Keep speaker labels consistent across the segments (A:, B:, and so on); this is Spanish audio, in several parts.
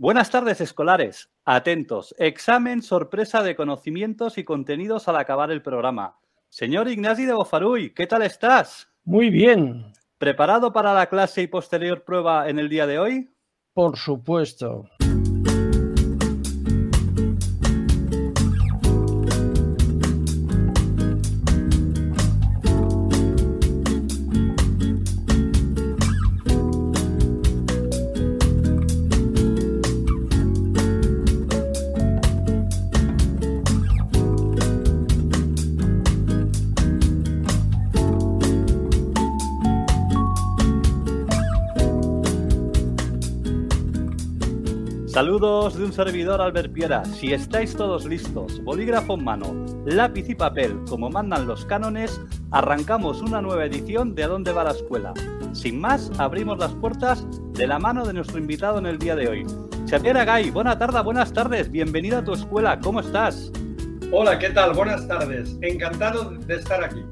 A: Buenas tardes, escolares. Atentos. Examen sorpresa de conocimientos y contenidos al acabar el programa. Señor Ignasi de Bofaruy, ¿qué tal estás?
B: Muy bien.
A: ¿Preparado para la clase y posterior prueba en el día de hoy?
B: Por supuesto.
A: Saludos de un servidor Albert Piera. Si estáis todos listos, bolígrafo en mano, lápiz y papel, como mandan los cánones, arrancamos una nueva edición de A dónde va la escuela. Sin más, abrimos las puertas de la mano de nuestro invitado en el día de hoy. Xavier Agay, buena tarde, buenas tardes, bienvenido a tu escuela, ¿cómo estás?
C: Hola, ¿qué tal? Buenas tardes, encantado de estar aquí.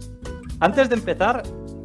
A: Antes de empezar,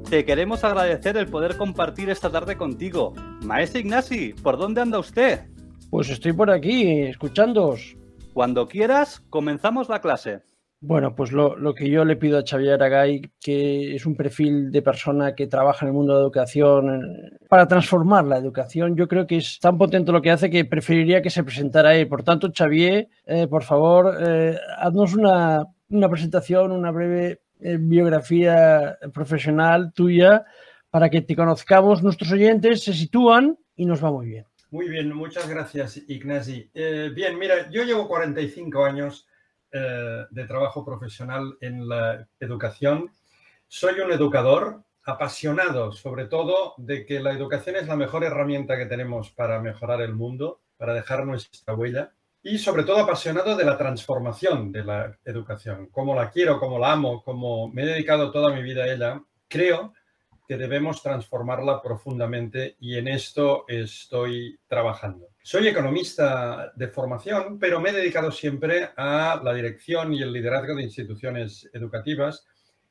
A: te queremos agradecer el poder compartir esta tarde contigo. Maestro Ignasi, ¿por dónde anda usted?
B: Pues estoy por aquí, escuchándoos.
A: Cuando quieras, comenzamos la clase.
B: Bueno, pues lo, que yo le pido a Xavier Aragay, que es un perfil de persona que trabaja en el mundo de la educación, para transformar la educación, yo creo que es tan potente lo que hace que preferiría que se presentara él. Por tanto, Xavier, eh, por favor, eh, haznos una, presentación, una breve eh, biografía profesional tuya para que te conozcamos, nuestros oyentes se sitúan y nos va muy bien.
C: Muy bien, muchas gracias, Ignasi. Eh, bien, mira, yo llevo 45 años eh, de trabajo profesional en la educación. Soy un educador apasionado, sobre todo, de que la educación es la mejor herramienta que tenemos para mejorar el mundo, para dejar nuestra huella. Y sobre todo apasionado de la transformación de la educación, como la quiero, como la amo, como me he dedicado toda mi vida a ella. Creo que debemos transformarla profundamente y en esto estoy trabajando. Soy economista de formación, pero me he dedicado siempre a la dirección y el liderazgo de instituciones educativas.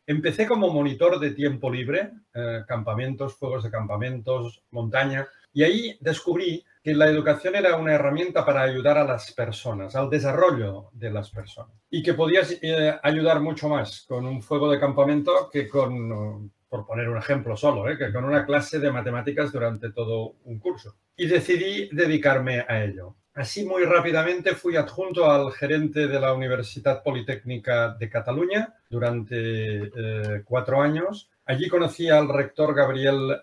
C: Empecé como monitor de tiempo libre, eh, campamentos, fuegos de campamentos, montaña, y ahí descubrí que la educación era una herramienta para ayudar a las personas, al desarrollo de las personas, y que podías eh, ayudar mucho más con un fuego de campamento que con por poner un ejemplo solo, ¿eh? que con una clase de matemáticas durante todo un curso. Y decidí dedicarme a ello. Así muy rápidamente fui adjunto al gerente de la Universidad Politécnica de Cataluña durante eh, cuatro años. Allí conocí al rector Gabriel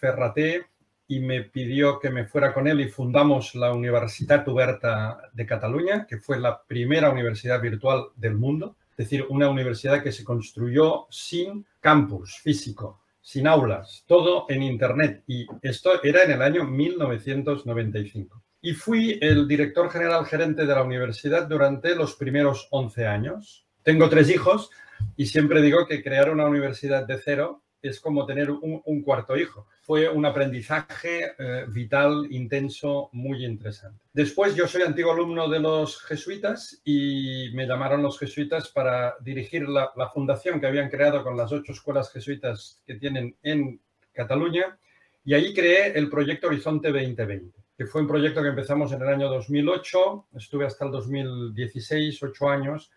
C: Ferraté y me pidió que me fuera con él y fundamos la Universidad Uberta de Cataluña, que fue la primera universidad virtual del mundo es decir, una universidad que se construyó sin campus físico, sin aulas, todo en Internet. Y esto era en el año 1995. Y fui el director general gerente de la universidad durante los primeros 11 años. Tengo tres hijos y siempre digo que crear una universidad de cero es como tener un, cuarto hijo. Fue un aprendizaje eh, vital, intenso, muy interesante. Después yo soy antiguo alumno de los jesuitas y me llamaron los jesuitas para dirigir la, la fundación que habían creado con las ocho escuelas jesuitas que tienen en Cataluña y ahí creé el proyecto Horizonte 2020 que fue un proyecto que empezamos en el año 2008, estuve hasta el 2016, ocho años,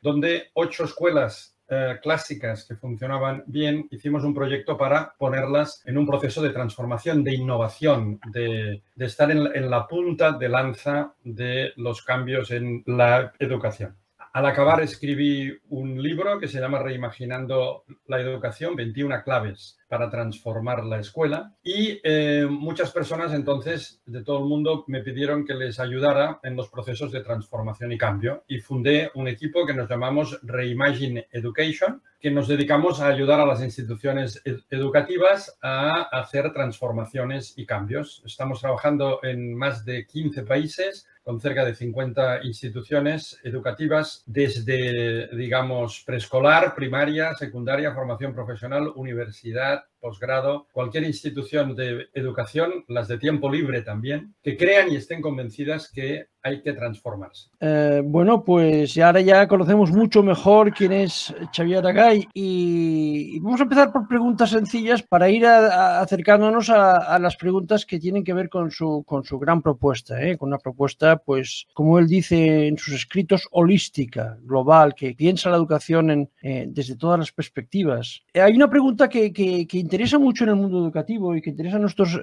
C: donde ocho escuelas eh, clásicas que funcionaban bien, hicimos un proyecto para ponerlas en un proceso de transformación, de innovación, de, estar en la punta de lanza de los cambios en la educación. Al acabar escribí un libro que se llama Reimaginando la Educación, 21 claves para transformar la escuela. Y eh, muchas personas entonces de todo el mundo me pidieron que les ayudara en los procesos de transformación y cambio. Y fundé un equipo que nos llamamos Reimagine Education, que nos dedicamos a ayudar a las instituciones educativas a hacer transformaciones y cambios. Estamos trabajando en más de 15 países con cerca de 50 instituciones educativas desde, digamos, preescolar, primaria, secundaria, formación profesional, universidad,
D: posgrado, cualquier institución de educación, las de tiempo libre también, que crean y estén convencidas que hay que transformarse.
B: Eh, bueno, pues ahora ya conocemos mucho mejor quién es Xavier Agay y vamos a empezar por preguntas sencillas para ir acercándonos a, las preguntas que tienen que ver con su, con su gran propuesta, ¿eh? con una propuesta, pues, como él dice en sus escritos, holística, global, que piensa la educación en, eh, desde todas las perspectivas. hay una pregunta que, que, interesa mucho en el mundo educativo y que interesa a nuestros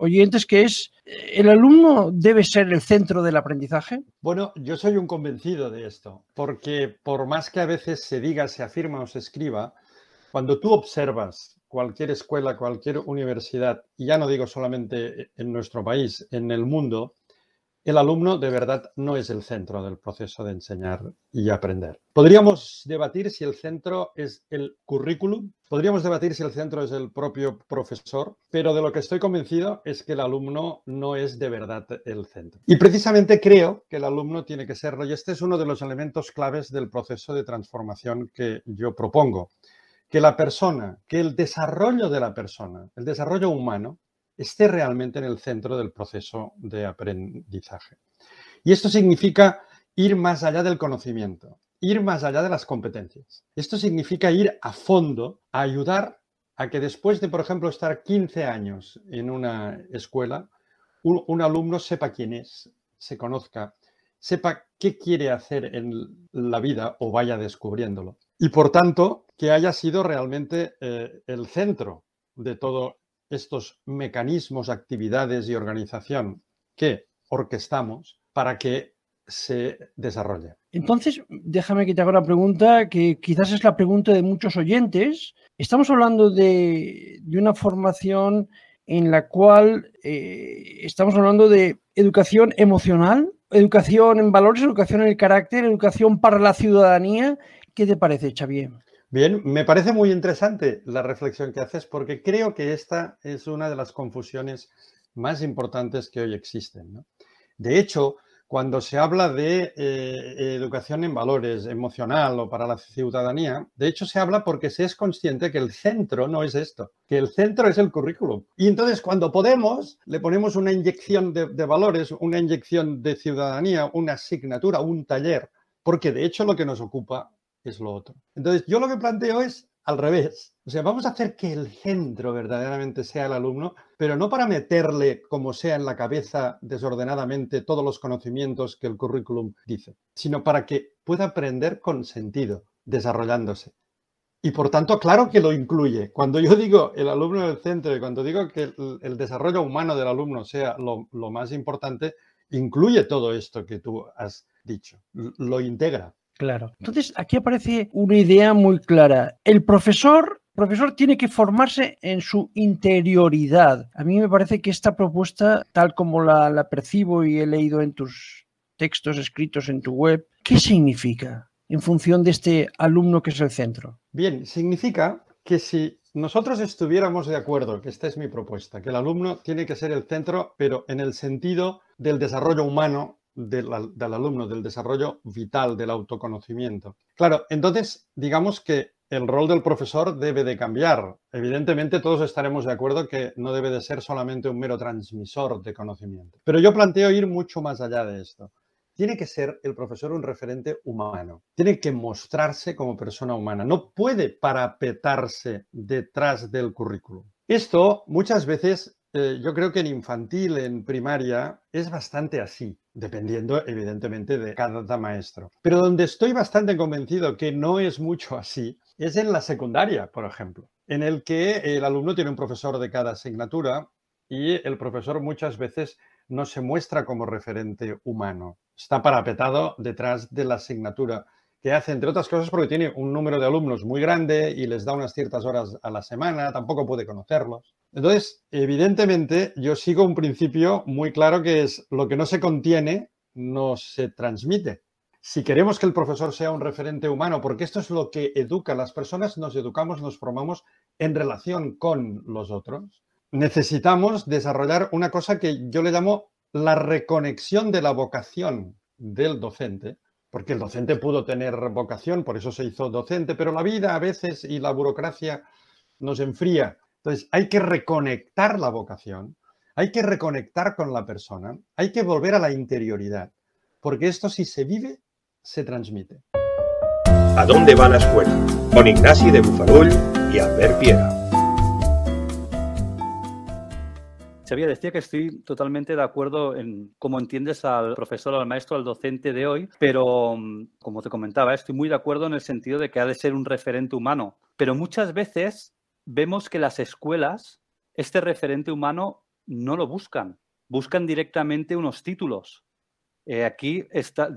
B: oyentes, que es, ¿el alumno debe ser el centro de el aprendizaje?
C: Bueno, yo soy un convencido de esto, porque por más que a veces se diga, se afirma o se escriba, cuando tú observas cualquier escuela, cualquier universidad, y ya no digo solamente en nuestro país, en el mundo, el alumno de verdad no es el centro del proceso de enseñar y aprender. Podríamos debatir si el centro es el currículum, podríamos debatir si el centro es el propio profesor, pero de lo que estoy convencido es que el alumno no es de verdad el centro. Y precisamente creo que el alumno tiene que serlo, y este es uno de los elementos claves del proceso de transformación que yo propongo, que la persona, que el desarrollo de la persona, el desarrollo humano, esté realmente en el centro del proceso de aprendizaje. Y esto significa ir más allá del conocimiento, ir más allá de las competencias. Esto significa ir a fondo, a ayudar a que después de, por ejemplo, estar 15 años en una escuela, un, alumno sepa quién es, se conozca, sepa qué quiere hacer en la vida o vaya descubriéndolo. Y por tanto, que haya sido realmente eh, el centro de todo estos mecanismos, actividades y organización que orquestamos para que se desarrolle.
B: Entonces, déjame que te haga una pregunta que quizás es la pregunta de muchos oyentes. Estamos hablando de, una formación en la cual eh, estamos hablando de educación emocional, educación en valores, educación en el carácter, educación para la ciudadanía. ¿Qué te parece, Xavier?
C: Bien, me parece muy interesante la reflexión que haces porque creo que esta es una de las confusiones más importantes que hoy existen. De hecho, cuando se habla de eh, educación en valores, emocional o para la ciudadanía, de hecho se habla porque se es consciente que el centro no es esto, que el centro es el currículum. Y entonces cuando podemos, le ponemos una inyección de, de valores, una inyección de ciudadanía, una asignatura, un taller, porque de hecho lo que nos ocupa es lo otro. Entonces, yo lo que planteo es al revés. O sea, vamos a hacer que el centro verdaderamente sea el alumno, pero no para meterle como sea en la cabeza desordenadamente todos los conocimientos que el currículum dice, sino para que pueda aprender con sentido, desarrollándose. Y por tanto, claro que lo incluye. Cuando yo digo el alumno en el centro y cuando digo que el, desarrollo humano del alumno sea lo más importante, incluye todo esto que tú has dicho, lo integra.
B: Claro. Entonces, aquí aparece una idea muy clara. El profesor profesor tiene que formarse en su interioridad. A mí me parece que esta propuesta, tal como la, percibo y he leído en tus textos escritos en tu web, ¿qué significa en función de este alumno que es el centro?
C: Bien, significa que si nosotros estuviéramos de acuerdo, que esta es mi propuesta, que el alumno tiene que ser el centro, pero en el sentido del desarrollo humano del, alumno, del desarrollo vital, del autoconocimiento. Claro, entonces digamos que el rol del profesor debe de cambiar. Evidentemente todos estaremos de acuerdo que no debe de ser solamente un mero transmisor de conocimiento. Pero yo planteo ir mucho más allá de esto. Tiene que ser el profesor un referente humano. Tiene que mostrarse como persona humana. No puede parapetarse detrás del currículum. Esto muchas veces eh, yo creo que en infantil, en primaria, es bastante así, dependiendo evidentemente de cada maestro. Pero donde estoy bastante convencido que no es mucho así, es en la secundaria, por ejemplo, en el que el alumno tiene un profesor de cada asignatura y el profesor muchas veces no se muestra como referente humano. Está parapetado detrás de la asignatura que hace, entre otras cosas, porque tiene un número de alumnos muy grande y les da unas ciertas horas a la semana, tampoco puede conocerlos. Entonces, evidentemente, yo sigo un principio muy claro que es lo que no se contiene, no se transmite. Si queremos que el profesor sea un referente humano, porque esto es lo que educa a las personas, nos educamos, nos formamos en relación con los otros, necesitamos desarrollar una cosa que yo le llamo la reconexión de la vocación del docente, porque el docente pudo tener vocación, por eso se hizo docente, pero la vida a veces y la burocracia nos enfría Entonces, hay que reconectar la vocación, hay que reconectar con la persona, hay que volver a la interioridad, porque esto si se vive, se transmite.
E: ¿A dónde va la escuela? Con Ignasi de Bufarull y Albert Piera.
A: Xavier, decía que estoy totalmente de acuerdo en cómo entiendes al profesor, al maestro, al docente de hoy, pero mm, como te comentaba, estoy muy de acuerdo en el sentido de que ha de ser un referente humano. Pero muchas veces vemos que las escuelas, este referente humano no lo buscan, buscan directamente unos títulos. Eh, aquí está,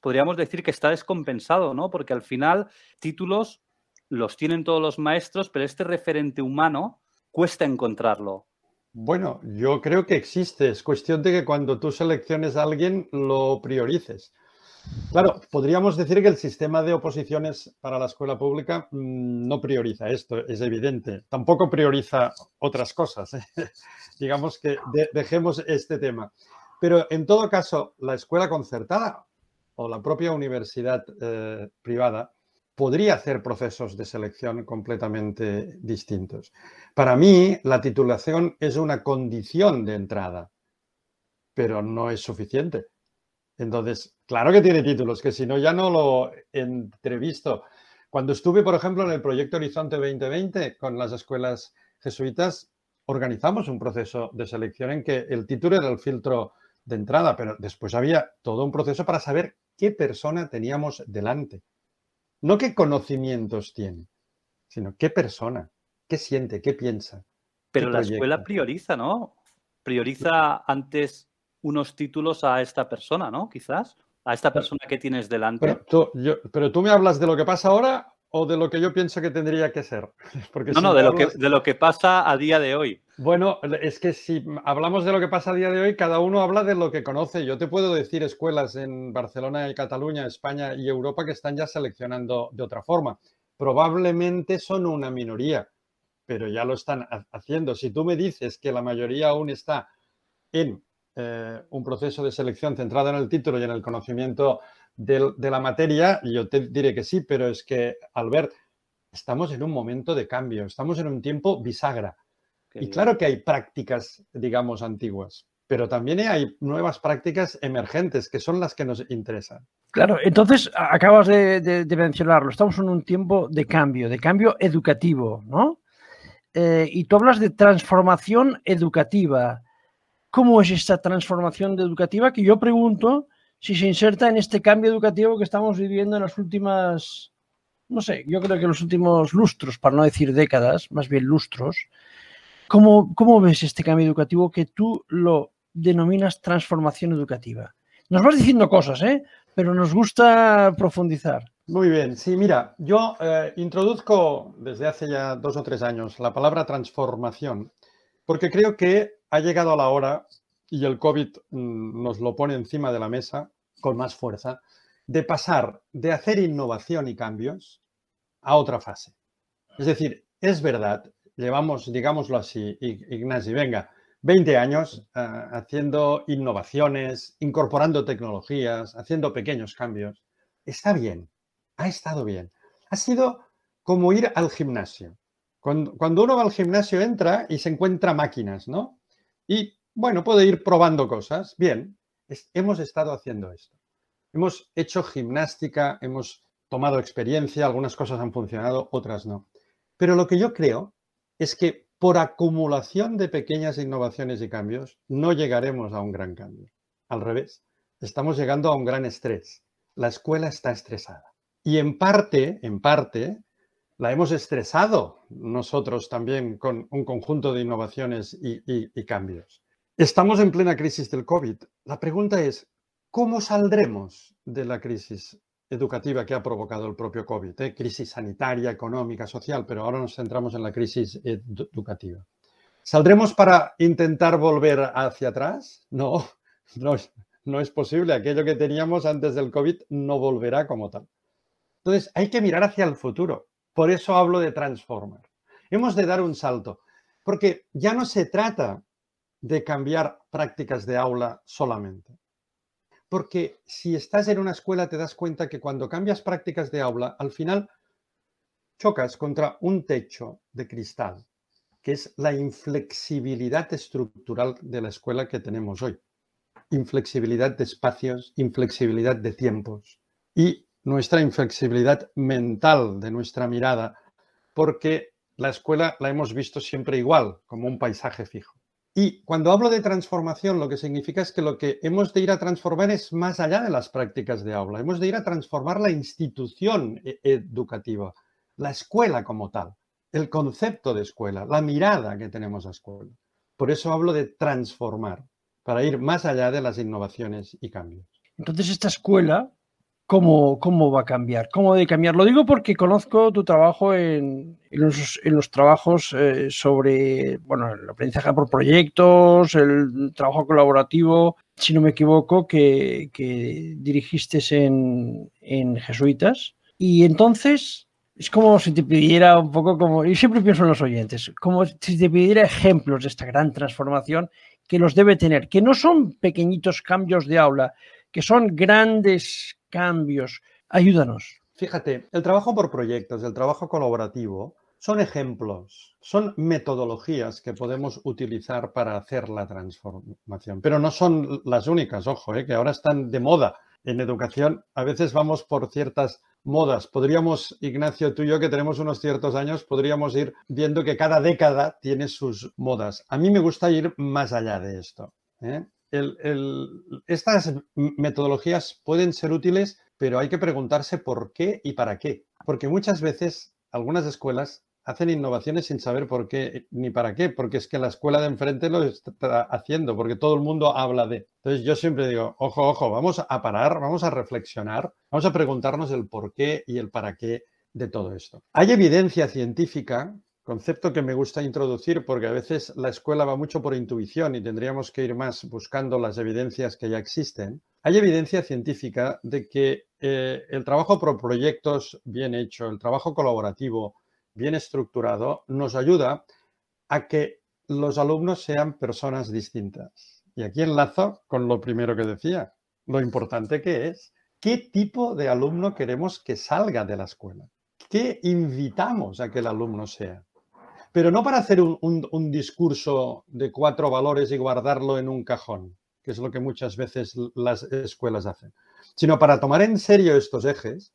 A: podríamos decir que está descompensado, ¿no? Porque al final títulos los tienen todos los maestros, pero este referente humano cuesta encontrarlo.
C: Bueno, yo creo que existe. Es cuestión de que cuando tú selecciones a alguien lo priorices. Claro, podríamos decir que el sistema de oposiciones para la escuela pública mm, no prioriza esto, es evidente. Tampoco prioriza otras cosas. ¿eh? Digamos que dejemos este tema. Pero en todo caso, la escuela concertada o la propia universidad eh, privada podría hacer procesos de selección completamente distintos. Para mí, la titulación es una condición de entrada, pero no es suficiente. Entonces, claro que tiene títulos, que si no ya no lo entrevisto. Cuando estuve, por ejemplo, en el proyecto Horizonte 2020 con las escuelas jesuitas, organizamos un proceso de selección en que el título era el filtro de entrada, pero después había todo un proceso para saber qué persona teníamos delante. No qué conocimientos tiene, sino qué persona, qué siente, qué piensa.
A: Pero la escuela prioriza, ¿no? Prioriza antes unos títulos a esta persona, ¿no? Quizás, a esta persona que tienes delante.
C: Pero tú, pero tú me hablas de lo que pasa ahora o de lo que yo pienso que tendría que ser.
A: Porque no, no, de, lo que, de lo que pasa a día de hoy.
C: Bueno, es que si hablamos de lo que pasa a día de hoy, cada uno habla de lo que conoce. Yo te puedo decir escuelas en Barcelona y Cataluña, España y Europa que están ya seleccionando de otra forma. Probablemente son una minoría, pero ya lo están haciendo. Si tú me dices que la mayoría aún está en eh, un proceso de selección centrado en el título y en el conocimiento de, la materia, yo te diré que sí, pero es que, Albert, estamos en un momento de cambio, estamos en un tiempo bisagra. y claro que hay prácticas, digamos, antiguas, pero también hay nuevas prácticas emergentes que son las que nos interesan.
B: Claro, entonces acabas de, mencionarlo, estamos en un tiempo de cambio, de cambio educativo, ¿no? Eh, y tú hablas de transformación educativa cómo es esta transformación educativa que yo pregunto si se inserta en este cambio educativo que estamos viviendo en las últimas, no sé, yo creo que en los últimos lustros, para no decir décadas, más bien lustros. ¿Cómo, cómo ves este cambio educativo que tú lo denominas transformación educativa? Nos vas diciendo cosas, ¿eh? pero nos gusta profundizar.
C: Muy bien, sí, mira, yo eh, introduzco desde hace ya dos o tres años la palabra transformación porque creo que ha llegado la hora, y el COVID mm, nos lo pone encima de la mesa con más fuerza, de pasar de hacer innovación y cambios a otra fase. Es decir, es verdad, llevamos, digámoslo así, Ignasi, venga, 20 años eh, haciendo innovaciones, incorporando tecnologías, haciendo pequeños cambios. Está bien, ha estado bien. Ha sido como ir al gimnasio. Cuando, uno va al gimnasio entra y se encuentra máquinas, ¿no? Y bueno, puede ir probando cosas. Bien, hemos estado haciendo esto. Hemos hecho gimnástica, hemos tomado experiencia, algunas cosas han funcionado, otras no. Pero lo que yo creo es que por acumulación de pequeñas innovaciones y cambios no llegaremos a un gran cambio. Al revés, estamos llegando a un gran estrés. La escuela está estresada. Y en parte, en parte, la hemos estresado nosotros también con un conjunto de innovaciones y, cambios. Estamos en plena crisis del COVID. La pregunta es, ¿cómo saldremos de la crisis educativa que ha provocado el propio COVID? Eh? Crisis sanitaria, económica, social, pero ahora nos centramos en la crisis educativa. ¿Saldremos para intentar volver hacia atrás? No, no, no es posible. Aquello que teníamos antes del COVID no volverá como tal. Entonces, hay que mirar hacia el futuro. Por eso hablo de transformar. Hemos de dar un salto, porque ya no se trata de cambiar prácticas de aula solamente. Porque si estás en una escuela te das cuenta que cuando cambias prácticas de aula, al final chocas contra un techo de cristal que es la inflexibilidad estructural de la escuela que tenemos hoy. Inflexibilidad de espacios, inflexibilidad de tiempos y nuestra inflexibilidad mental de nuestra mirada, porque la escuela la hemos visto siempre igual, como un paisaje fijo. Y cuando hablo de transformación, lo que significa es que lo que hemos de ir a transformar es más allá de las prácticas de aula. Hemos de ir a transformar la institución e-, educativa, la escuela como tal, el concepto de escuela, la mirada que tenemos a escuela. Por eso hablo de transformar, para ir más allá de las innovaciones y cambios.
B: Entonces, esta escuela cómo, cómo va a cambiar, cómo debe cambiar. Lo digo porque conozco tu trabajo en, los, trabajos eh, sobre bueno, el aprendizaje por proyectos, el trabajo colaborativo, si no me equivoco, que, dirigiste en, en jesuitas. Y entonces es como si te pidiera un poco como, y siempre pienso en los oyentes, como si te pidiera ejemplos de esta gran transformación que los debe tener, que no son pequeñitos cambios de aula, que son grandes cambios. Ayúdanos.
C: Fíjate, el trabajo por proyectos, el trabajo colaborativo, son ejemplos, son metodologías que podemos utilizar para hacer la transformación, pero no son las únicas, ojo, eh, que ahora están de moda. En educación a veces vamos por ciertas modas. Podríamos, Ignacio, tú y yo que tenemos unos ciertos años, podríamos ir viendo que cada década tiene sus modas. A mí me gusta ir más allá de esto. ¿eh? Estas metodologías pueden ser útiles, pero hay que preguntarse por qué y para qué. Porque muchas veces algunas escuelas hacen innovaciones sin saber por qué ni para qué, porque es que la escuela de enfrente lo está haciendo, porque todo el mundo habla de. Entonces yo siempre digo, ojo, ojo, vamos a parar, vamos a reflexionar, vamos a preguntarnos el por qué y el para qué de todo esto. Hay evidencia científica concepto que me gusta introducir porque a veces la escuela va mucho por intuición y tendríamos que ir más buscando las evidencias que ya existen. Hay evidencia científica de que eh, el trabajo por proyectos bien hecho, el trabajo colaborativo bien estructurado, nos ayuda a que los alumnos sean personas distintas. Y aquí enlazo con lo primero que decía, lo importante que es qué tipo de alumno queremos que salga de la escuela. ¿Qué invitamos a que el alumno sea? Pero no para hacer un, discurso de cuatro valores y guardarlo en un cajón, que es lo que muchas veces las escuelas hacen, sino para tomar en serio estos ejes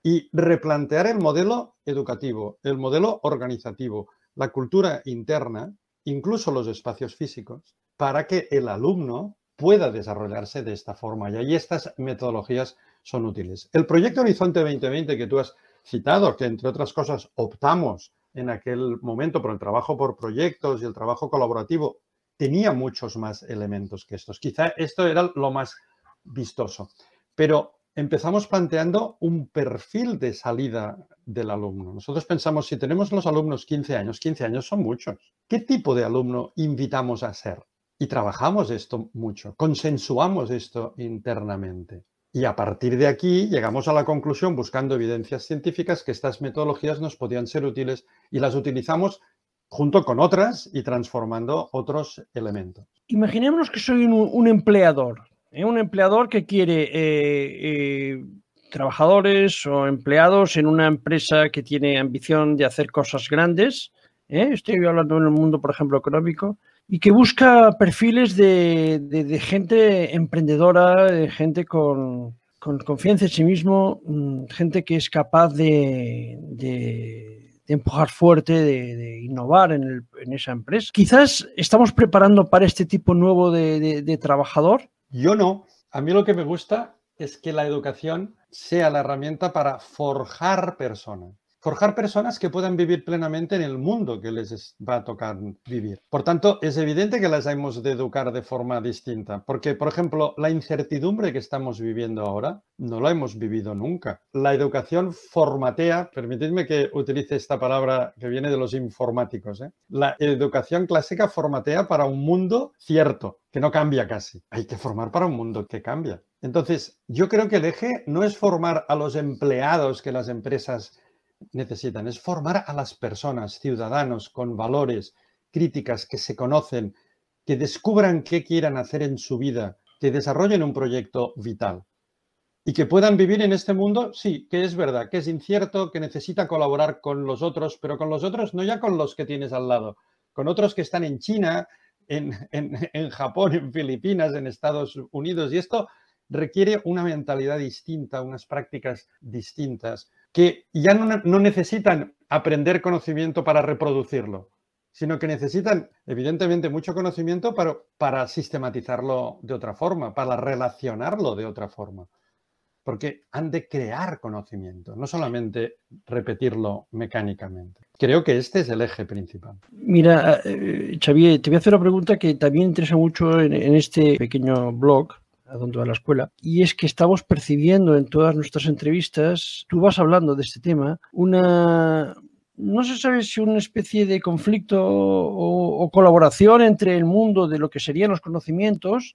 C: y replantear el modelo educativo, el modelo organizativo, la cultura interna, incluso los espacios físicos, para que el alumno pueda desarrollarse de esta forma. Y ahí estas metodologías son útiles. El proyecto Horizonte 2020 que tú has citado, que entre otras cosas optamos en aquel momento, pero el trabajo por proyectos y el trabajo colaborativo tenía muchos más elementos que estos. Quizá esto era lo más vistoso, pero empezamos planteando un perfil de salida del alumno. Nosotros pensamos, si tenemos los alumnos 15 años, 15 años son muchos. ¿Qué tipo de alumno invitamos a ser? Y trabajamos esto mucho, consensuamos esto internamente. Y a partir de aquí llegamos a la conclusión, buscando evidencias científicas, que estas metodologías nos podían ser útiles y las utilizamos junto con otras y transformando otros elementos.
B: Imaginémonos que soy un, empleador, ¿eh? un empleador que quiere eh, eh, trabajadores o empleados en una empresa que tiene ambición de hacer cosas grandes. Estoy hablando en el mundo, por ejemplo, económico y que busca perfiles de, gente emprendedora, de gente con, confianza en sí mismo, mm, gente que es capaz de, empujar fuerte, de, innovar en, esa empresa. Quizás estamos preparando para este tipo nuevo de trabajador.
C: Yo no. A mí lo que me gusta es que la educación sea la herramienta para forjar personas forjar personas que puedan vivir plenamente en el mundo que les va a tocar vivir. Por tanto, es evidente que las hemos de educar de forma distinta, porque, por ejemplo, la incertidumbre que estamos viviendo ahora no la hemos vivido nunca. La educación formatea, permitidme que utilice esta palabra que viene de los informáticos, ¿eh? la educación clásica formatea para un mundo cierto, que no cambia casi. Hay que formar para un mundo que cambia. Entonces, yo creo que el eje no es formar a los empleados que las empresas necesitan, es formar a las personas, ciudadanos con valores, críticas, que se conocen, que descubran qué quieran hacer en su vida, que desarrollen un proyecto vital y que puedan vivir en este mundo, sí, que es verdad, que es incierto, que necesita colaborar con los otros, pero con los otros no ya con los que tienes al lado, con otros que están en China, en, en, Japón, en Filipinas, en Estados Unidos. Y esto requiere una mentalidad distinta, unas prácticas distintas, que ya no, necesitan aprender conocimiento para reproducirlo, sino que necesitan, evidentemente, mucho conocimiento para, para sistematizarlo de otra forma, para relacionarlo de otra forma porque han de crear conocimiento, no solamente repetirlo mecánicamente. Creo que este es el eje principal.
B: Mira, eh, Xavier, te voy a hacer una pregunta que también interesa mucho en, este pequeño blog a donde va la escuela, y es que estamos percibiendo en todas nuestras entrevistas, tú vas hablando de este tema, una, no se sabe si una especie de conflicto o, o, colaboración entre el mundo de lo que serían los conocimientos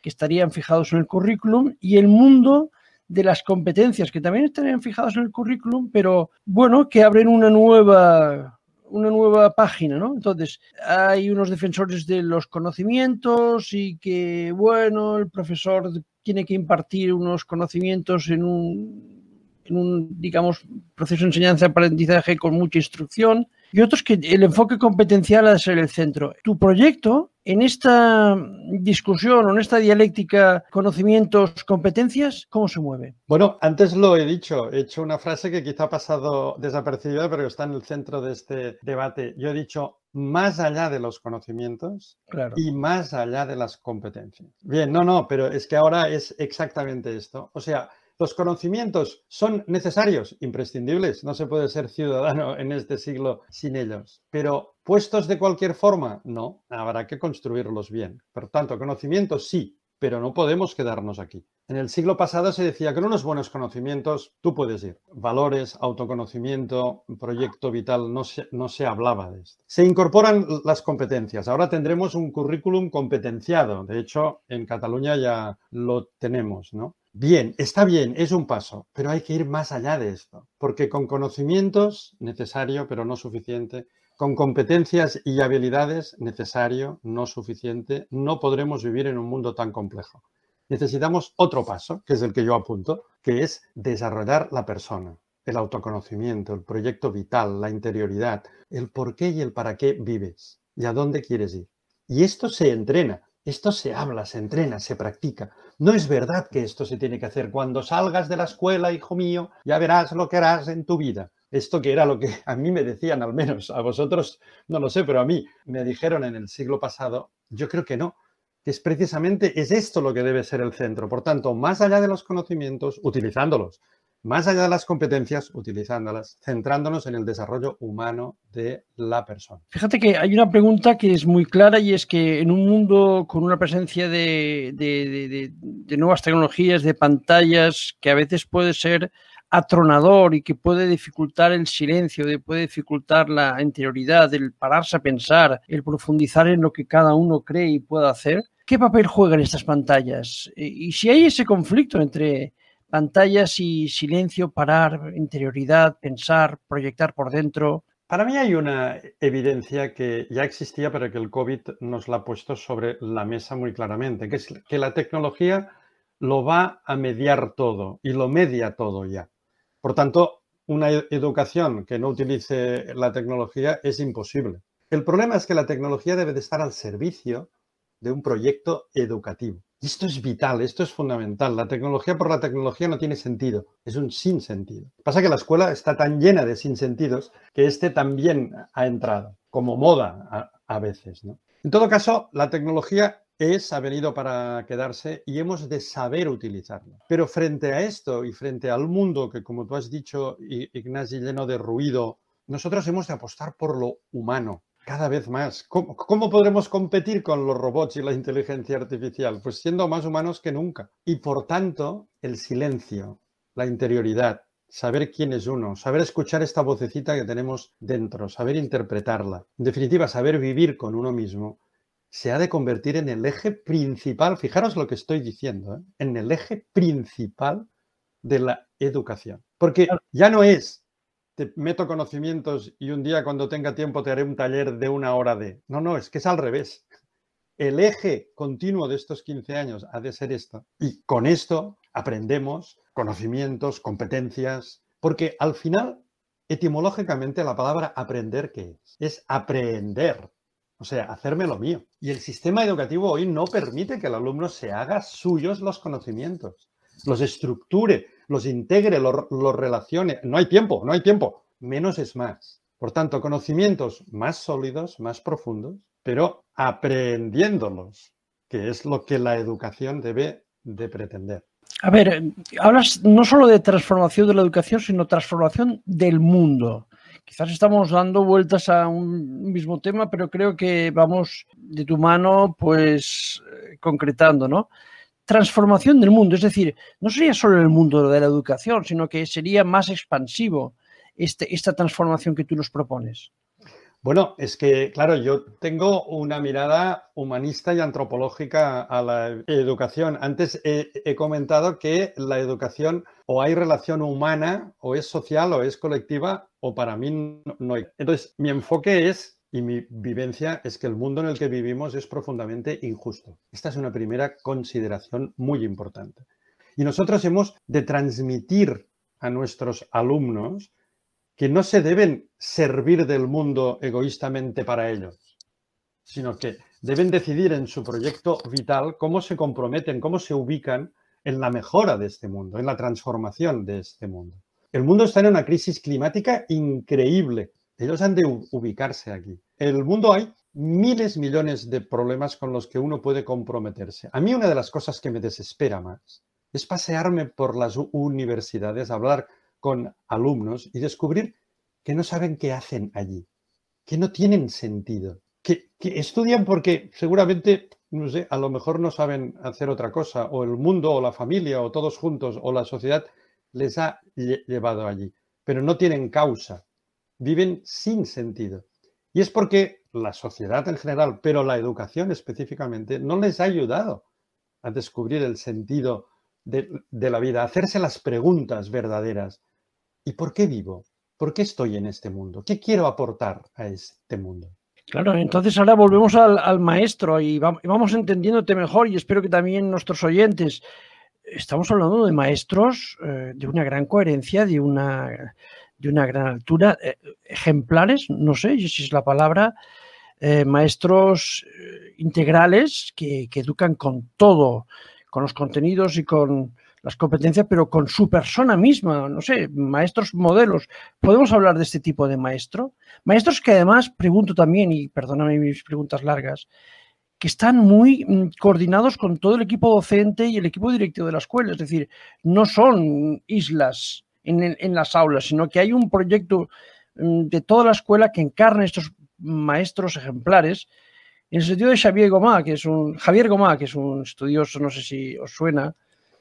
B: que estarían fijados en el currículum y el mundo de las competencias que también estarían fijadas en el currículum, pero bueno, que abren una nueva una nueva página, ¿no? Entonces, hay unos defensores de los conocimientos y que, bueno, el profesor tiene que impartir unos conocimientos en un, en un digamos, proceso de enseñanza-aprendizaje con mucha instrucción, y otros que el enfoque competencial ha de ser el centro. Tu proyecto en esta discusión o en esta dialéctica conocimientos, competencias, ¿cómo se mueve?
C: Bueno, antes lo he dicho, he hecho una frase que quizá ha pasado desapercibida, pero está en el centro de este debate. Yo he dicho más allá de los conocimientos y más allá de las competencias. Bien, no, no, pero es que ahora es exactamente esto. O sea, los conocimientos son necesarios, imprescindibles. No se puede ser ciudadano en este siglo sin ellos. Pero puestos de cualquier forma, no. Habrá que construirlos bien. Por tanto, conocimientos sí, pero no podemos quedarnos aquí. En el siglo pasado se decía que con unos buenos conocimientos tú puedes ir. Valores, autoconocimiento, proyecto vital, no se, no se hablaba de esto. Se incorporan las competencias. Ahora tendremos un currículum competenciado. De hecho, en Cataluña ya lo tenemos, ¿no? Bien, está bien, es un paso, pero hay que ir más allá de esto, porque con conocimientos, necesario, pero no suficiente, con competencias y habilidades, necesario, no suficiente, no podremos vivir en un mundo tan complejo. Necesitamos otro paso, que es el que yo apunto, que es desarrollar la persona, el autoconocimiento, el proyecto vital, la interioridad, el por qué y el para qué vives y a dónde quieres ir. Y esto se entrena, esto se habla, se entrena, se practica. No es verdad que esto se tiene que hacer. Cuando salgas de la escuela, hijo mío, ya verás lo que harás en tu vida. Esto que era lo que a mí me decían, al menos a vosotros, no lo sé, pero a mí me dijeron en el siglo pasado, yo creo que no. Es precisamente, es esto lo que debe ser el centro. Por tanto, más allá de los conocimientos, utilizándolos, más allá de las competencias, utilizándolas, centrándonos en el desarrollo humano de la persona.
B: Fíjate que hay una pregunta que es muy clara y es que en un mundo con una presencia de, de, nuevas tecnologías, de pantallas, que a veces puede ser atronador y que puede dificultar el silencio, puede dificultar la interioridad, el pararse a pensar, el profundizar en lo que cada uno cree y puede hacer. ¿Qué papel juegan estas pantallas? Y si hay ese conflicto entre pantallas y silencio, parar, interioridad, pensar, proyectar por dentro.
C: Para mí hay una evidencia que ya existía, pero que el COVID nos la ha puesto sobre la mesa muy claramente, que es que la tecnología lo va a mediar todo y lo media todo ya. Por tanto, una educación que no utilice la tecnología es imposible. El problema es que la tecnología debe de estar al servicio de un proyecto educativo. Esto es vital, esto es fundamental. La tecnología por la tecnología no tiene sentido, es un sinsentido. Pasa que la escuela está tan llena de sinsentidos que este también ha entrado, como moda a, veces. En todo caso, la tecnología es, ha venido para quedarse y hemos de saber utilizarla. Pero frente a esto y frente al mundo que, como tú has dicho, Ignacio, lleno de ruido, nosotros hemos de apostar por lo humano, cada vez más. ¿Cómo, podremos competir con los robots y la inteligencia artificial? Pues siendo más humanos que nunca. Y por tanto, el silencio, la interioridad, saber quién es uno, saber escuchar esta vocecita que tenemos dentro, saber interpretarla, en definitiva, saber vivir con uno mismo, se ha de convertir en el eje principal, fijaros lo que estoy diciendo, ¿eh? en el eje principal de la educación. Porque ya no es te meto conocimientos y un día cuando tenga tiempo te haré un taller de una hora de... No, no, es que es al revés. El eje continuo de estos 15 años ha de ser esto. Y con esto aprendemos conocimientos, competencias, porque al final, etimológicamente, la palabra aprender, ¿qué es? Es aprender. o sea, hacerme lo mío. Y el sistema educativo hoy no permite que el alumno se haga suyos los conocimientos, los estructure, los integre, los, relacione. No hay tiempo, no hay tiempo. Menos es más. Por tanto, conocimientos más sólidos, más profundos, pero aprendiéndolos, que es lo que la educación debe de pretender.
B: A ver, hablas no solo de transformación de la educación, sino transformación del mundo. Quizás estamos dando vueltas a un mismo tema, pero creo que vamos de tu mano, pues, eh, concretando, ¿no? Transformación del mundo, es decir, no sería solo el mundo de la educación, sino que sería más expansivo este, esta transformación que tú nos propones.
C: Bueno, es que, claro, yo tengo una mirada humanista y antropológica a la educación. Antes he, he, comentado que la educación o hay relación humana, o es social, o es colectiva, o para mí no hay. Entonces, mi enfoque es, y mi vivencia, es que el mundo en el que vivimos es profundamente injusto. Esta es una primera consideración muy importante. Y nosotros hemos de transmitir a nuestros alumnos que no se deben servir del mundo egoístamente para ellos, sino que deben decidir en su proyecto vital cómo se comprometen, cómo se ubican en la mejora de este mundo, en la transformación de este mundo. El mundo está en una crisis climática increíble. Ellos han de ubicarse aquí. En el mundo hay miles, millones de problemas con los que uno puede comprometerse. A mí una de las cosas que me desespera más es pasearme por las universidades, hablar con alumnos y descubrir que no saben qué hacen allí, que no tienen sentido, que, que, estudian porque seguramente, no sé, a lo mejor no saben hacer otra cosa, o el mundo, o la familia, o todos juntos, o la sociedad les ha llevado allí, pero no tienen causa, viven sin sentido. Y es porque la sociedad en general, pero la educación específicamente, no les ha ayudado a descubrir el sentido de, la vida, a hacerse las preguntas verdaderas ¿Y por qué vivo? ¿Por qué estoy en este mundo? ¿Qué quiero aportar a este mundo?
B: Claro, entonces ahora volvemos al, al maestro y vamos entendiéndote mejor y espero que también nuestros oyentes. Estamos hablando de maestros eh, de una gran coherencia, de una, de una gran altura, eh, ejemplares, no sé si es la palabra, eh, maestros eh, integrales que, que educan con todo, con los contenidos y con, las competencias, pero con su persona misma, no sé, maestros modelos. ¿Podemos hablar de este tipo de maestro? Maestros que además, pregunto también, y perdóname mis preguntas largas, que están muy mm, coordinados con todo el equipo docente y el equipo directivo de la escuela, es decir, no son islas en, las aulas, sino que hay un proyecto mm, de toda la escuela que encarna estos maestros ejemplares, en el sentido de Xavier Gomá, que es un Javier Gomá, que es un estudioso, no sé si os suena,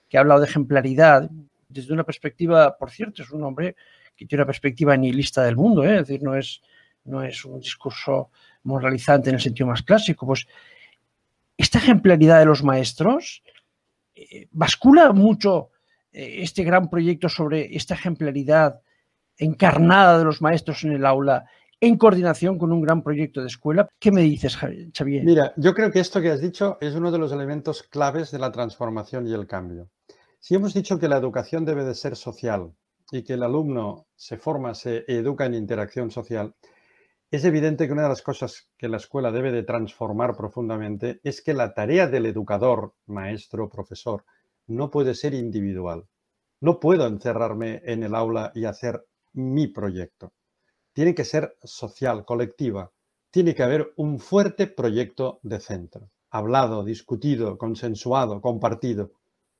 B: que ha hablado de ejemplaridad desde una perspectiva, por cierto, es un hombre que tiene una perspectiva nihilista del mundo, ¿eh? es decir, no es, no es un discurso moralizante en el sentido más clásico. Pues esta ejemplaridad de los maestros eh, bascula mucho este gran proyecto sobre esta ejemplaridad encarnada de los maestros en el aula en coordinación con un gran proyecto de escuela. ¿Qué me dices, Xavier?
C: Mira, yo creo que esto que has dicho es uno de los elementos claves de la transformación y el cambio. Si hemos dicho que la educación debe de ser social y que el alumno se forma, se educa en interacción social, es evidente que una de las cosas que la escuela debe de transformar profundamente es que la tarea del educador, maestro, profesor, no puede ser individual. No puedo encerrarme en el aula y hacer mi proyecto. Tiene que ser social, colectiva. Tiene que haber un fuerte proyecto de centro, hablado, discutido, consensuado, compartido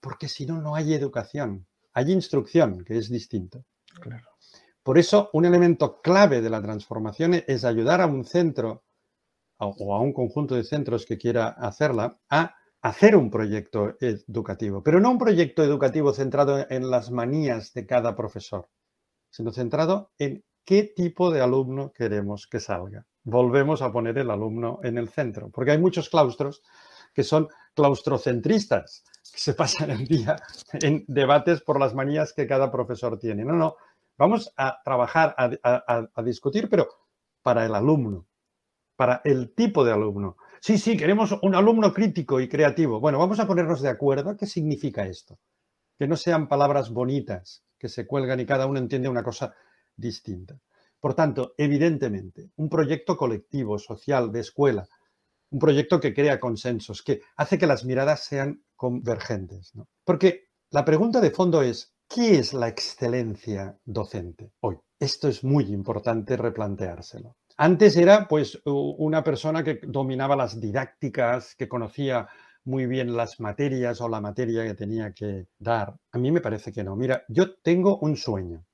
C: porque si no, no hay educación. Hay instrucción, que es distinto.
B: Claro.
C: Por eso, un elemento clave de la transformación es ayudar a un centro o a un conjunto de centros que quiera hacerla a hacer un proyecto educativo, pero no un proyecto educativo centrado en las manías de cada profesor, sino centrado en qué tipo de alumno queremos que salga. Volvemos a poner el alumno en el centro, porque hay muchos claustros que son claustrocentristas, que se pasan el día en debates por las manías que cada profesor tiene. No, no, vamos a trabajar, a, a, discutir, pero para el alumno, para el tipo de alumno. Sí, sí, queremos un alumno crítico y creativo. Bueno, vamos a ponernos de acuerdo. ¿Qué significa esto? Que no sean palabras bonitas que se cuelgan y cada uno entiende una cosa distinta. Por tanto, evidentemente, un proyecto colectivo, social, de escuela, un proyecto que crea consensos, que hace que las miradas sean convergentes. Porque la pregunta de fondo es, ¿qué es la excelencia docente hoy? Esto es muy importante replanteárselo. Antes era pues una persona que dominaba las didácticas, que conocía muy bien las materias o la materia que tenía que dar. A mí me parece que no. Mira, yo tengo un sueño.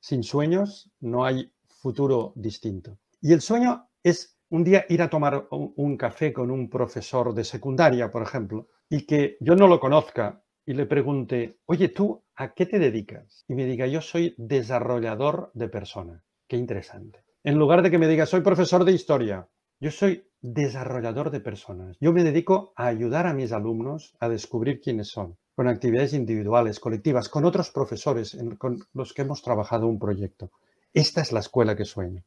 C: Sin sueños no hay futuro distinto. Y el sueño es un día ir a tomar un café con un profesor de secundaria, por ejemplo, y que yo no lo conozca y le pregunte, oye, ¿tú a qué te dedicas? Y me diga, yo soy desarrollador de persona. Qué interesante. En lugar de que me diga, soy profesor de historia, yo soy desarrollador de personas. Yo me dedico a ayudar a mis alumnos a descubrir quiénes son, con actividades individuales, colectivas, con otros profesores con los que hemos trabajado un proyecto. Esta es la escuela que sueño.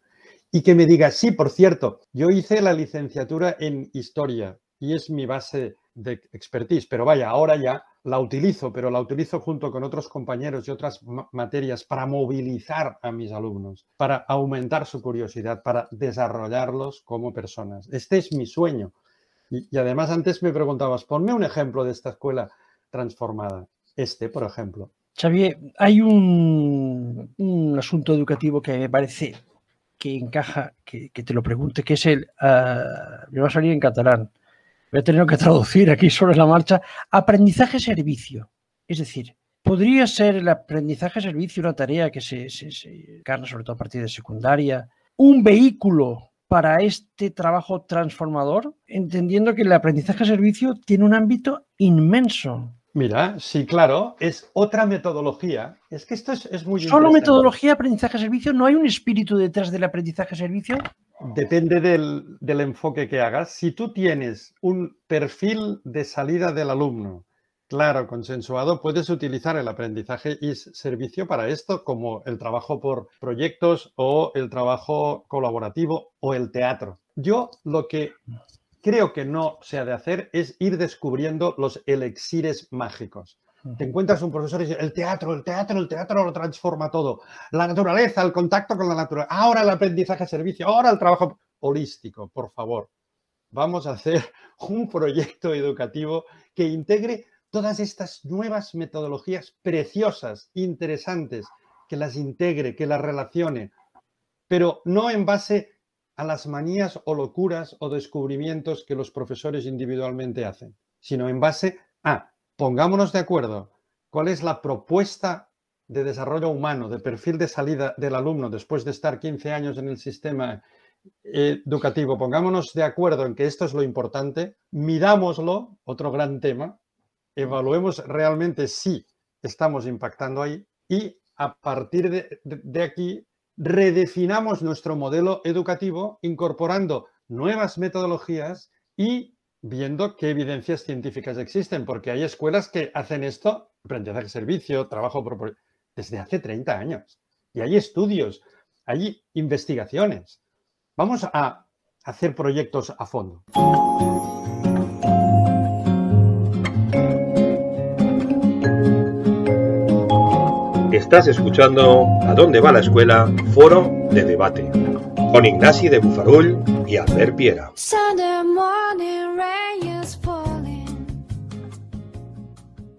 C: Y que me diga, sí, por cierto, yo hice la licenciatura en historia y es mi base de expertise, pero vaya, ahora ya la utilizo, pero la utilizo junto con otros compañeros y otras materias para movilizar a mis alumnos, para aumentar su curiosidad, para desarrollarlos como personas. Este es mi sueño. Y, además antes me preguntabas, ponme un ejemplo de esta escuela transformada. Este, por ejemplo.
B: Xavier, hay un, asunto educativo que me parece que encaja, que, te lo pregunte, que es el, uh, me va a salir en catalán, a tener que traducir aquí sobre la marcha, aprendizaje-servicio. Es decir, ¿podría ser el aprendizaje-servicio una tarea que se, se, encarna sobre todo a partir de secundaria, un vehículo para este trabajo transformador, entendiendo que el aprendizaje-servicio tiene un ámbito inmenso?
C: Mira, sí, claro, es otra metodología. Es que esto es, es muy
B: ¿Solo metodología, aprendizaje-servicio? ¿No hay un espíritu detrás del aprendizaje-servicio?
C: Depende del, enfoque que hagas. Si tú tienes un perfil de salida del alumno claro, consensuado, puedes utilizar el aprendizaje y servicio para esto, como el trabajo por proyectos o el trabajo colaborativo o el teatro. Yo lo que creo que no se ha de hacer es ir descubriendo los elixires mágicos. Te encuentras un profesor y dice, el teatro, el teatro, el teatro lo transforma todo. La naturaleza, el contacto con la naturaleza. Ahora el aprendizaje servicio, ahora el trabajo holístico, por favor. Vamos a hacer un proyecto educativo que integre todas estas nuevas metodologías preciosas, interesantes, que las integre, que las relacione, pero no en base a las manías o locuras o descubrimientos que los profesores individualmente hacen, sino en base a pongámonos de acuerdo cuál es la propuesta de desarrollo humano, de perfil de salida del alumno después de estar 15 años en el sistema educativo. Pongámonos de acuerdo en que esto es lo importante, mirámoslo, otro gran tema, evaluemos realmente si estamos impactando ahí y a partir de aquí redefinamos nuestro modelo educativo incorporando nuevas metodologías y viendo qué evidencias científicas existen, porque hay escuelas que hacen esto, aprendizaje servicio, trabajo por, desde hace 30 años. Y hay estudios, hay investigaciones. Vamos a hacer proyectos a fondo.
E: Estás escuchando A dónde va la escuela, foro de debate, con Ignasi de Bufarull y Albert Piera.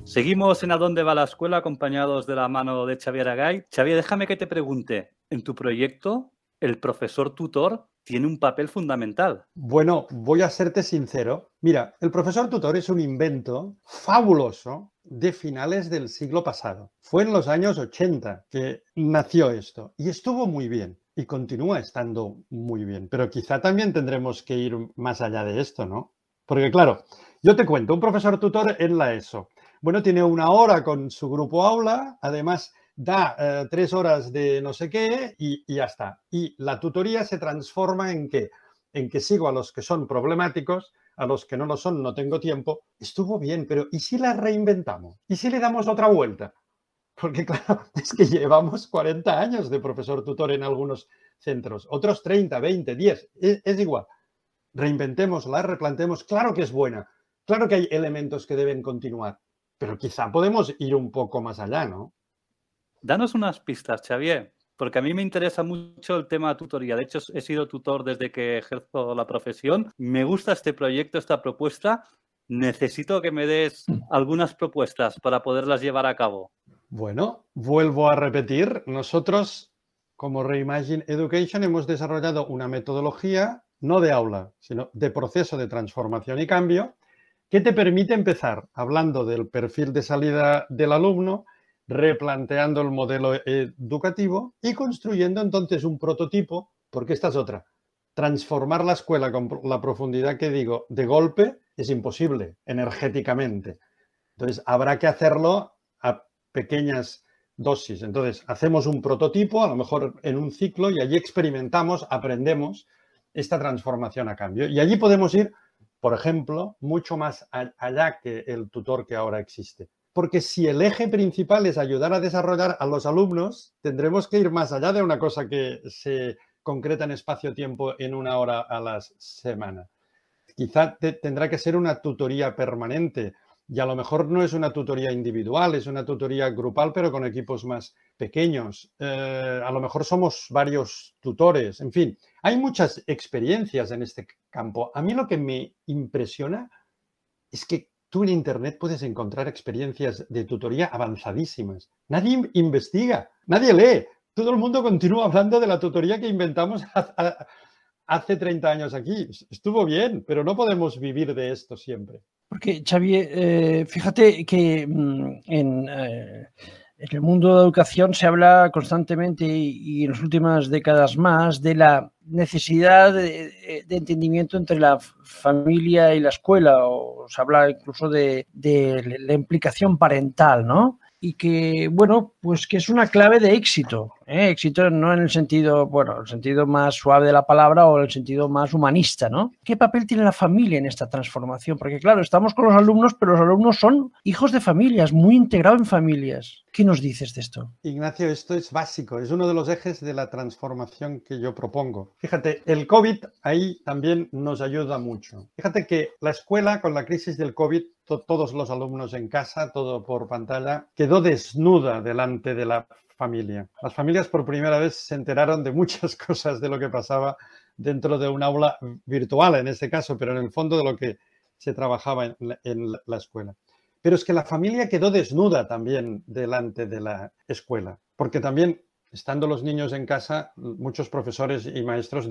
A: Seguimos en A dónde va la escuela acompañados de la mano de Xavier Agay. Xavier, déjame que te pregunte, en tu proyecto, el profesor tutor tiene un papel fundamental.
C: Bueno, voy a serte sincero. Mira, el profesor tutor es un invento fabuloso de finales del siglo pasado. Fue en los años 80 que nació esto y estuvo muy bien y continúa estando muy bien. Pero quizá también tendremos que ir más allá de esto, ¿no? Porque claro, yo te cuento, un profesor tutor en la ESO bueno, tiene una hora con su grupo aula, además da eh, tres horas de no sé qué y, y, ya está. Y la tutoría se transforma en que, en que sigo a los que son problemáticos, a los que no lo son no tengo tiempo. Estuvo bien, pero ¿y si la reinventamos? ¿Y si le damos otra vuelta? Porque claro, es que llevamos 40 años de profesor tutor en algunos centros, otros 30, 20, 10, es, es igual. Reinventémosla, replantemos, claro que es buena, claro que hay elementos que deben continuar, pero quizá podemos ir un poco más allá, ¿no?
A: Danos unas pistas, Xavier. porque a mí me interesa mucho el tema de tutoría. De hecho, he sido tutor desde que ejerzo la profesión. Me gusta este proyecto, esta propuesta. Necesito que me des algunas propuestas para poderlas llevar a cabo.
C: Bueno, vuelvo a repetir. Nosotros, como Reimagine Education, hemos desarrollado una metodología, no de aula, sino de proceso de transformación y cambio, que te permite empezar hablando del perfil de salida del alumno, replanteando el modelo educativo y construyendo entonces un prototipo, porque esta es otra. Transformar la escuela con la profundidad que digo de golpe es imposible energéticamente. Entonces, habrá que hacerlo pequeñas dosis. Entonces, hacemos un prototipo, a lo mejor en un ciclo, y allí experimentamos, aprendemos esta transformación a cambio. Y allí podemos ir, por ejemplo, mucho más allá que el tutor que ahora existe porque si el eje principal es ayudar a desarrollar a los alumnos, tendremos que ir más allá de una cosa que se concreta en espacio-tiempo en una hora a la semana. Quizá tendrá que ser una tutoría permanente y a lo mejor no es una tutoría individual, es una tutoría grupal, pero con equipos más pequeños. Eh, a lo mejor somos varios tutores, en fin, hay muchas experiencias en este campo. A mí lo que me impresiona es que tú en Internet puedes encontrar experiencias de tutoría avanzadísimas. Nadie investiga, nadie lee. Todo el mundo continúa hablando de la tutoría que inventamos hace 30 años aquí. Estuvo bien, pero no podemos vivir de esto siempre.
B: Porque, Xavier, eh, fíjate que mm, en... Eh, en el mundo de la educación se habla constantemente y, en las últimas décadas más de la necesidad de, entendimiento entre la familia y la escuela, o se habla incluso de la implicación parental, ¿no? y que, bueno, pues que es una clave de éxito. Éxito no en el sentido, bueno, el sentido más suave de la palabra o el sentido más humanista, ¿no? ¿Qué papel tiene la familia en esta transformación? Porque, claro, estamos con los alumnos, pero los alumnos son hijos de familias, muy integrados en familias. ¿Qué nos dices de esto?
C: Ignacio, esto es básico, es uno de los ejes de la transformación que yo propongo. Fíjate, el COVID ahí también nos ayuda mucho. Fíjate que la escuela con la crisis del COVID todos los alumnos en casa, todo por pantalla, quedó desnuda delante de la familia. Las familias por primera vez se enteraron de muchas cosas de lo que pasaba dentro de un aula virtual en este caso, pero en el fondo de lo que se trabajaba en la, escuela. Pero es que la familia quedó desnuda también delante de la escuela, porque también, estando los niños en casa, muchos profesores y maestros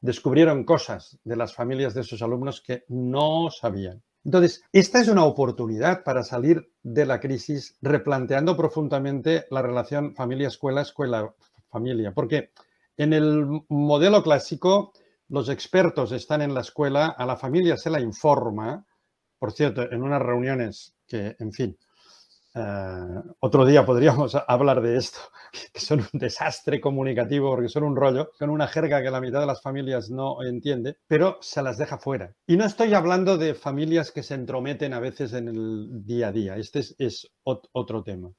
C: descubrieron cosas de las familias de sus alumnos que no sabían. Entonces, esta es una oportunidad para salir de la crisis replanteando profundamente la relación familia-escuela, escuela-familia, porque en el modelo clásico los expertos están en la escuela, a la familia se la informa, por cierto, en unas reuniones que, en fin, eh, otro día podríamos hablar de esto, que son un desastre comunicativo porque son un rollo, con una jerga que la mitad de las familias no entiende, pero se las deja fuera. Y no estoy hablando de familias que se entrometen a veces en el día a día, este es, otro tema.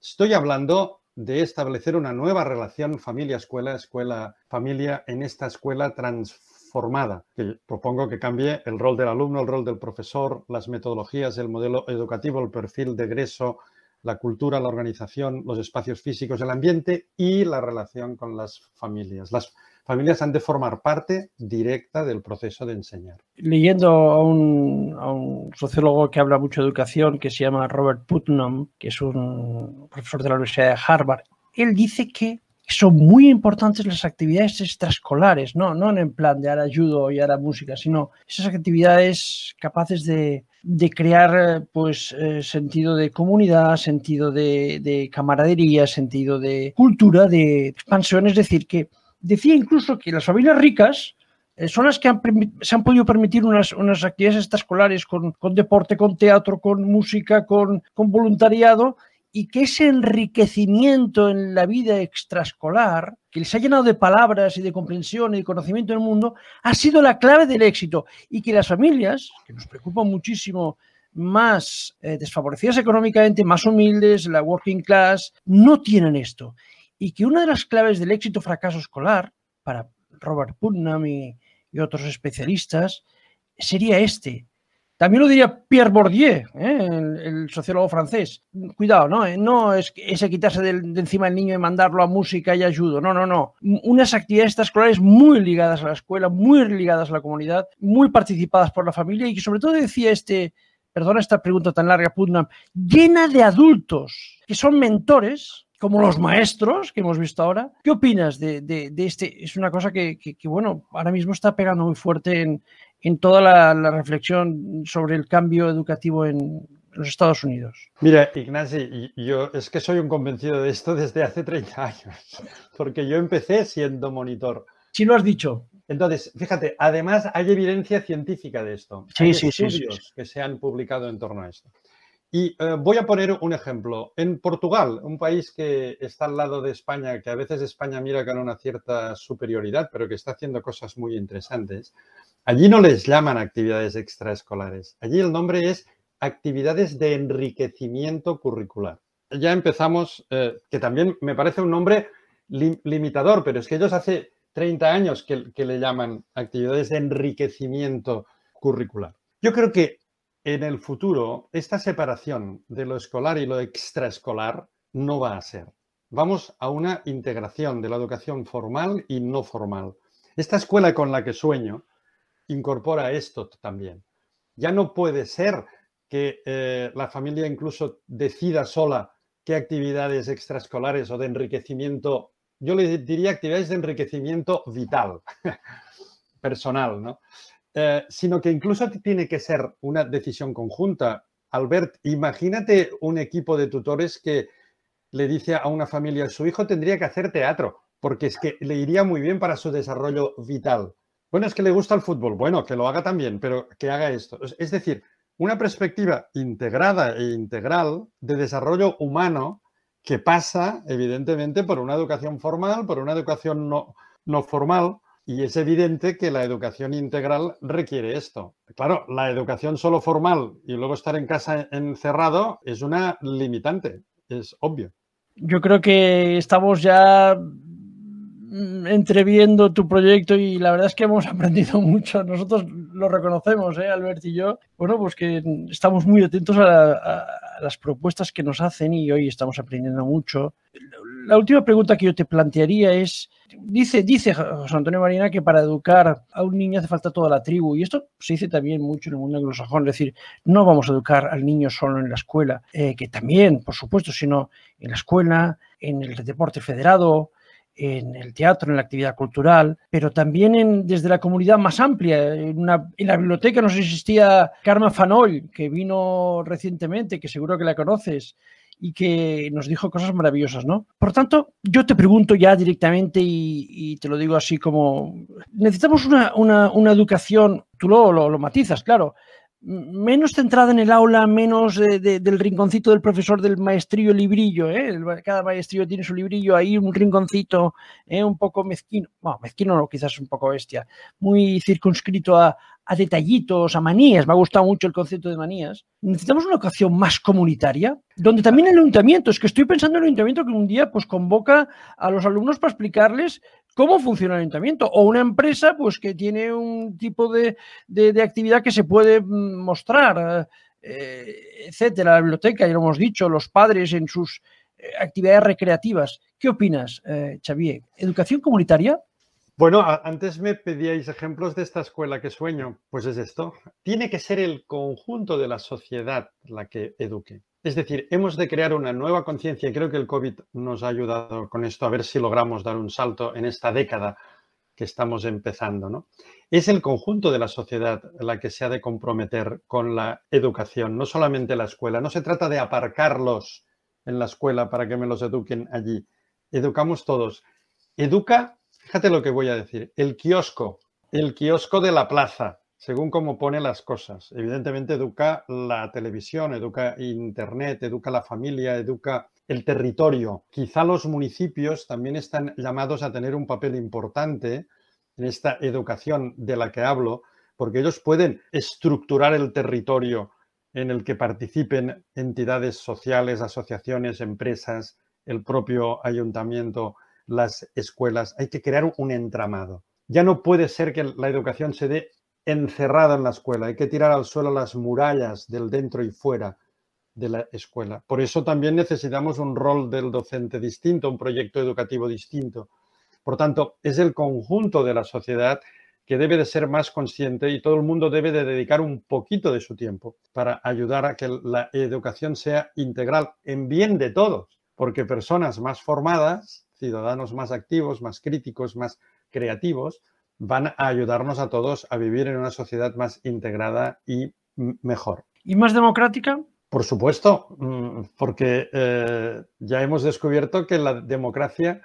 C: Estoy hablando de establecer una nueva relación familia-escuela, escuela-familia en esta escuela transformada, que propongo que cambie el rol del alumno, el rol del profesor, las metodologías, el modelo educativo, el perfil de egreso, la cultura, la organización, los espacios físicos, el ambiente y la relación con las familias. Las familias han de formar parte directa del proceso de enseñar.
B: Leyendo a un, sociólogo que habla mucho de educación, que se llama Robert Putnam, que es un profesor de la Universidad de Harvard, él dice que son muy importantes las actividades extraescolares, no, no en plan de ahora ayudo y ahora música, sino esas actividades capaces de, crear pues eh, sentido de comunidad, sentido de, camaradería, sentido de cultura, de expansión. Es decir, que decía incluso que las familias ricas eh, son las que se han podido permitir unas, unas actividades extraescolares con, con, deporte, con teatro, con música, con, con voluntariado y que ese enriquecimiento en la vida extraescolar, que les ha llenado de palabras y de comprensión y de conocimiento del mundo, ha sido la clave del éxito y que las familias, que nos preocupan muchísimo más eh, desfavorecidas económicamente, más humildes, la working class, no tienen esto. Y que una de las claves del éxito fracaso escolar, para Robert Putnam y otros especialistas, sería este, También lo diría Pierre Bourdieu, ¿eh? el, sociólogo francés. Cuidado, ¿no? Eh, no es ese quitarse de, encima del niño y mandarlo a música y ayudo. No, no, no. Unas actividades escolares muy ligadas a la escuela, muy ligadas a la comunidad, muy participadas por la familia y que sobre todo decía este, perdona esta pregunta tan larga, Putnam, llena de adultos que son mentores como los maestros que hemos visto ahora. ¿Qué opinas de, este? Es una cosa que, bueno, ahora mismo está pegando muy fuerte en, en toda la, reflexión sobre el cambio educativo en los Estados Unidos.
C: Mira, Ignasi, yo es que soy un convencido de esto desde hace 30 años, porque yo empecé siendo monitor.
B: Sí, lo has dicho.
C: Entonces, fíjate, además hay evidencia científica de esto.
B: Sí,
C: hay
B: sí,
C: estudios
B: sí,
C: que se han publicado en torno a esto. Y eh, voy a poner un ejemplo. En Portugal, un país que está al lado de España, que a veces España mira con una cierta superioridad, pero que está haciendo cosas muy interesantes, Allí no les llaman actividades extraescolares. Allí el nombre es actividades de enriquecimiento curricular. Ya empezamos, eh, que también me parece un nombre limitador, pero es que ellos hace 30 años que, que le llaman actividades de enriquecimiento curricular. Yo creo que en el futuro esta separación de lo escolar y lo extraescolar no va a ser. Vamos a una integración de la educación formal y no formal. Esta escuela con la que sueño, incorpora esto también. Ya no puede ser que eh, la familia incluso decida sola qué actividades extraescolares o de enriquecimiento, yo le diría actividades de enriquecimiento vital, personal, ¿no? Eh, sino que incluso tiene que ser una decisión conjunta. Albert, imagínate un equipo de tutores que le dice a una familia, su hijo tendría que hacer teatro, porque es que le iría muy bien para su desarrollo vital. Bueno, es que le gusta el fútbol. Bueno, que lo haga también, pero que haga esto. Es decir, una perspectiva integrada e integral de desarrollo humano que pasa, evidentemente, por una educación formal, por una educación no, no formal, y es evidente que la educación integral requiere esto. Claro, la educación solo formal y luego estar en casa encerrado es una limitante, es obvio.
B: Yo creo que estamos ya Mm, entreviendo tu proyecto y la verdad es que hemos aprendido mucho. Nosotros lo reconocemos, ¿eh, Albert y yo. Bueno, pues que estamos muy atentos a, las propuestas que nos hacen y hoy estamos aprendiendo mucho. La última pregunta que yo te plantearía es, dice, dice José Antonio Marina que para educar a un niño hace falta toda la tribu y esto se dice también mucho en el mundo anglosajón, es decir, no vamos a educar al niño solo en la escuela, eh, que también, por supuesto, sino en la escuela, en el deporte federado, en el teatro, en la actividad cultural, pero también desde la comunidad más amplia. En, la biblioteca nos existía Karma Fanoy, que vino recientemente, que seguro que la conoces, y que nos dijo cosas maravillosas, ¿no? Por tanto, yo te pregunto ya directamente y, te lo digo así como, necesitamos una, educación, tú lo, lo matizas, claro, menos centrada en el aula, menos del rinconcito del profesor del maestrillo librillo. ¿eh? Cada maestrillo tiene su librillo ahí, un rinconcito ¿eh? un poco mezquino. Bueno, mezquino no, quizás un poco bestia. Muy circunscrito a, a, detallitos, a manías. Me ha gustado mucho el concepto de manías. Necesitamos una educación más comunitaria, donde también el ayuntamiento, es que estoy pensando en el ayuntamiento que un día pues convoca a los alumnos para explicarles cómo funciona el ayuntamiento o una empresa pues que tiene un tipo de, actividad que se puede mm, mostrar, eh, etcétera, la biblioteca, ya lo hemos dicho, los padres en sus eh, actividades recreativas. ¿Qué opinas, eh, Xavier? ¿Educación comunitaria?
C: Bueno, antes me pedíais ejemplos de esta escuela que sueño. Pues es esto. Tiene que ser el conjunto de la sociedad la que eduque. Es decir, hemos de crear una nueva conciencia y creo que el COVID nos ha ayudado con esto a ver si logramos dar un salto en esta década que estamos empezando. ¿no? Es el conjunto de la sociedad la que se ha de comprometer con la educación, no solamente la escuela. No se trata de aparcarlos en la escuela para que me los eduquen allí. Educamos todos. Educa, fíjate lo que voy a decir, el kiosco, el kiosco de la plaza, según cómo pone las cosas. Evidentemente educa la televisión, educa Internet, educa la familia, educa el territorio. Quizá los municipios también están llamados a tener un papel importante en esta educación de la que hablo, porque ellos pueden estructurar el territorio en el que participen entidades sociales, asociaciones, empresas, el propio ayuntamiento, las escuelas. Hay que crear un entramado. Ya no puede ser que la educación se dé encerrado en la escuela, hay que tirar al suelo las murallas del dentro y fuera de la escuela. Por eso también necesitamos un rol del docente distinto, un proyecto educativo distinto. Por tanto, es el conjunto de la sociedad que debe de ser más consciente y todo el mundo debe de dedicar un poquito de su tiempo para ayudar a que la educación sea integral en bien de todos, porque personas más formadas, ciudadanos más activos, más críticos, más creativos, van a ayudarnos a todos a vivir en una sociedad más integrada y mejor.
B: ¿Y más democrática?
C: Por supuesto, mm, porque eh, ya hemos descubierto que la democracia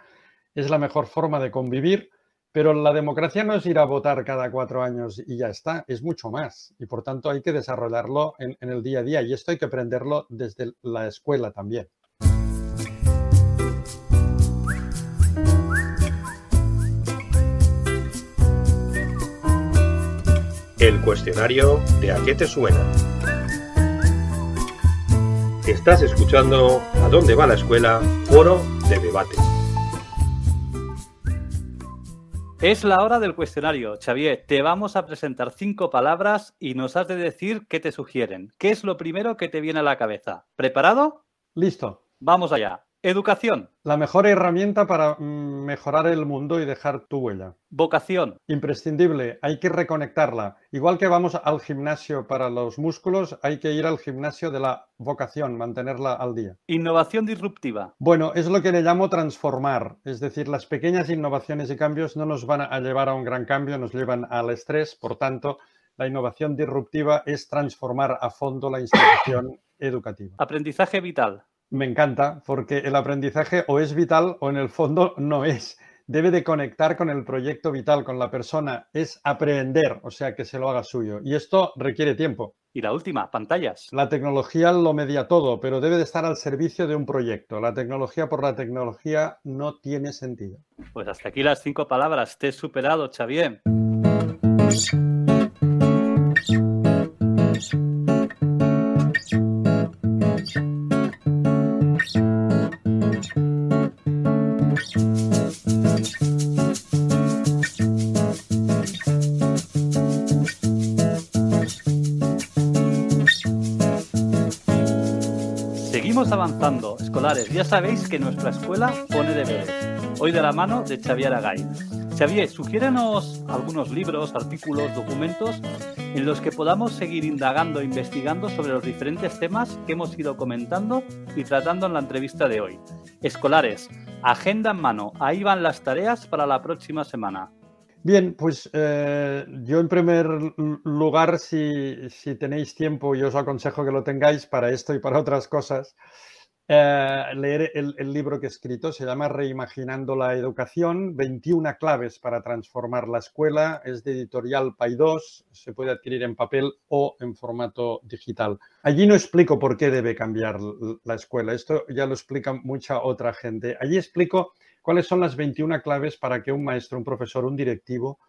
C: es la mejor forma de convivir pero la democracia no es ir a votar cada cuatro años y ya está, es mucho más. Y por tanto hay que desarrollarlo en, el día a día y esto hay que aprenderlo desde la escuela también.
E: El cuestionario de a qué te suena. Estás escuchando A dónde va la escuela, foro de debate.
A: Es la hora del cuestionario. Xavier, te vamos a presentar cinco palabras y nos has de decir qué te sugieren. ¿Qué es lo primero que te viene a la cabeza? ¿Preparado?
C: Listo.
A: Vamos allá. Educación.
C: La mejor herramienta para mm, mejorar el mundo y dejar tu huella.
A: Vocación.
C: Imprescindible, hay que reconectarla. Igual que vamos al gimnasio para los músculos, hay que ir al gimnasio de la vocación, mantenerla al día.
A: Innovación disruptiva.
C: Bueno, es lo que le llamo transformar. Es decir, las pequeñas innovaciones y cambios no nos van a llevar a un gran cambio, nos llevan al estrés. Por tanto, la innovación disruptiva es transformar a fondo la institución educativa.
A: Aprendizaje vital.
C: Me encanta porque el aprendizaje o es vital o en el fondo no es. Debe de conectar con el proyecto vital, con la persona. Es aprender, o sea, que se lo haga suyo. Y esto requiere tiempo.
A: Y la última, pantallas.
C: La tecnología lo media todo, pero debe de estar al servicio de un proyecto. La tecnología por la tecnología no tiene sentido.
A: Pues hasta aquí las cinco palabras. Te he superado, Xavier. Avanzando, escolares. Ya sabéis que nuestra escuela pone deberes. Hoy de la mano de Xavier Agay. Xavier, sugiérenos algunos libros, artículos, documentos en los que podamos seguir indagando e investigando sobre los diferentes temas que hemos ido comentando y tratando en la entrevista de hoy. Escolares, agenda en mano. Ahí van las tareas para la próxima semana.
C: Bien, pues eh, yo en primer lugar, si, tenéis tiempo, yo os aconsejo que lo tengáis para esto y para otras cosas, eh, leer el, libro que he escrito, se llama Reimaginando la Educación, 21 claves para transformar la escuela, es de editorial Paidós, se puede adquirir en papel o en formato digital. Allí no explico por qué debe cambiar la escuela, esto ya lo explica mucha otra gente. Allí explico ¿Cuáles son las 21 claves para que un maestro, un profesor, un directivo,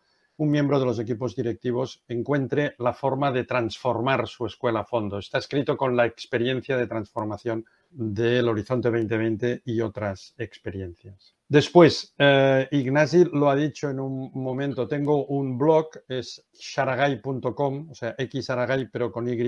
C: un miembro de los equipos directivos encuentre la forma de transformar su escuela a fondo? Está escrito con la experiencia de transformación del Horizonte 2020 y otras experiencias. Después, eh, Ignasi lo ha dicho en un momento, tengo un blog, es sharagay.com, o sea, xaragay, pero con y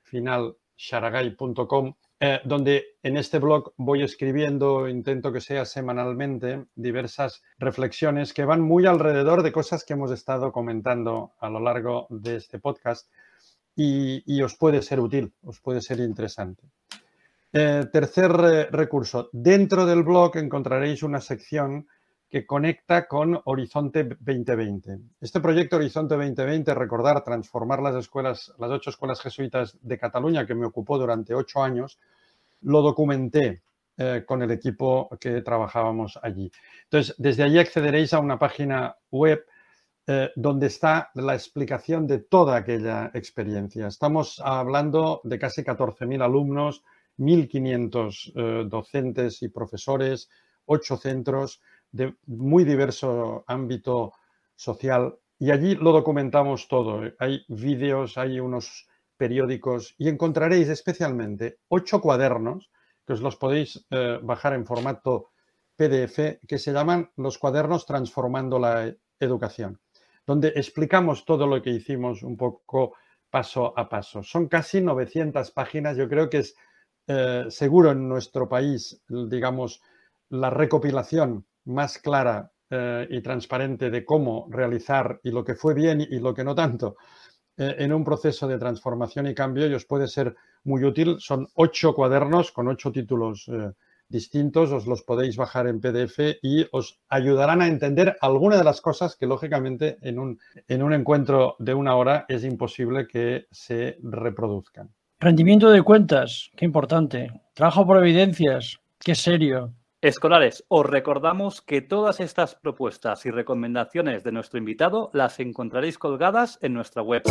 C: final, sharagay.com, eh, donde en este blog voy escribiendo, intento que sea semanalmente, diversas reflexiones que van muy alrededor de cosas que hemos estado comentando a lo largo de este podcast y, os puede ser útil, os puede ser interesante. Eh, tercer eh, recurso, dentro del blog encontraréis una sección que conecta con Horizonte 2020. Este proyecto Horizonte 2020, recordar, transformar las escuelas, las ocho escuelas jesuitas de Cataluña, que me ocupó durante ocho años, lo documenté eh, con el equipo que trabajábamos allí. Entonces, desde allí accederéis a una página web eh, donde está la explicación de toda aquella experiencia. Estamos hablando de casi 14.000 alumnos, 1.500 eh, docentes y profesores, ocho centros, de muy diverso ámbito social y allí lo documentamos todo. Hay vídeos, hay unos periódicos y encontraréis especialmente ocho cuadernos que os los podéis eh, bajar en formato PDF que se llaman los cuadernos transformando la educación. donde explicamos todo lo que hicimos un poco paso a paso. Son casi 900 páginas, yo creo que es eh, seguro en nuestro país, digamos, la recopilación más clara eh, y transparente de cómo realizar y lo que fue bien y lo que no tanto eh, en un proceso de transformación y cambio y os puede ser muy útil. Son ocho cuadernos con ocho títulos distintos, os los podéis bajar en PDF y os ayudarán a entender algunas de las cosas que lógicamente en un, en un encuentro de una hora es imposible que se reproduzcan.
B: Rendimiento de cuentas, qué importante. Trabajo por evidencias, qué serio.
A: Escolares, os recordamos que todas estas propuestas y recomendaciones de nuestro invitado las encontraréis colgadas en nuestra web.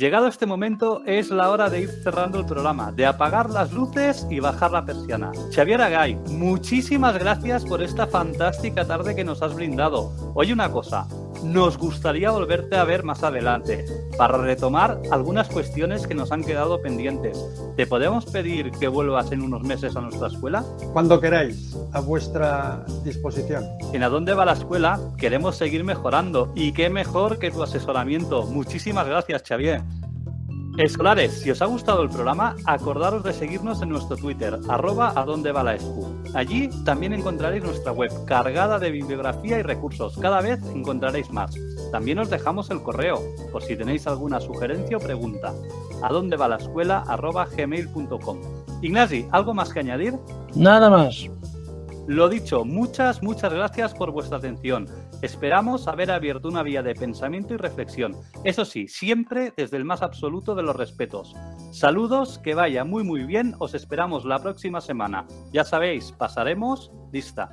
A: Llegado este momento es la hora de ir cerrando el programa, de apagar las luces y bajar la persiana. Xavier Agay, muchísimas gracias por esta fantástica tarde que nos has brindado. Oye una cosa, nos gustaría volverte a ver más adelante para retomar algunas cuestiones que nos han quedado pendientes. ¿Te podemos pedir que vuelvas en unos meses a nuestra escuela?
C: Cuando queráis, a vuestra disposición.
A: En A dónde va la escuela queremos seguir mejorando y qué mejor que tu asesoramiento. Muchísimas gracias, Xavier. Escolares, si os ha gustado el programa, acordaros de seguirnos en nuestro Twitter, arroba a dónde va la Allí también encontraréis nuestra web cargada de bibliografía y recursos. Cada vez encontraréis más. También os dejamos el correo, por si tenéis alguna sugerencia o pregunta. A dónde va la escuela, arroba gmail.com. Ignasi, ¿algo más que añadir?
B: Nada más.
A: Lo dicho, muchas, muchas gracias por vuestra atención. Esperamos haber abierto una vía de pensamiento y reflexión. Eso sí, siempre desde el más absoluto de los respetos. Saludos, que vaya muy muy bien. Os esperamos la próxima semana. Ya sabéis, pasaremos lista.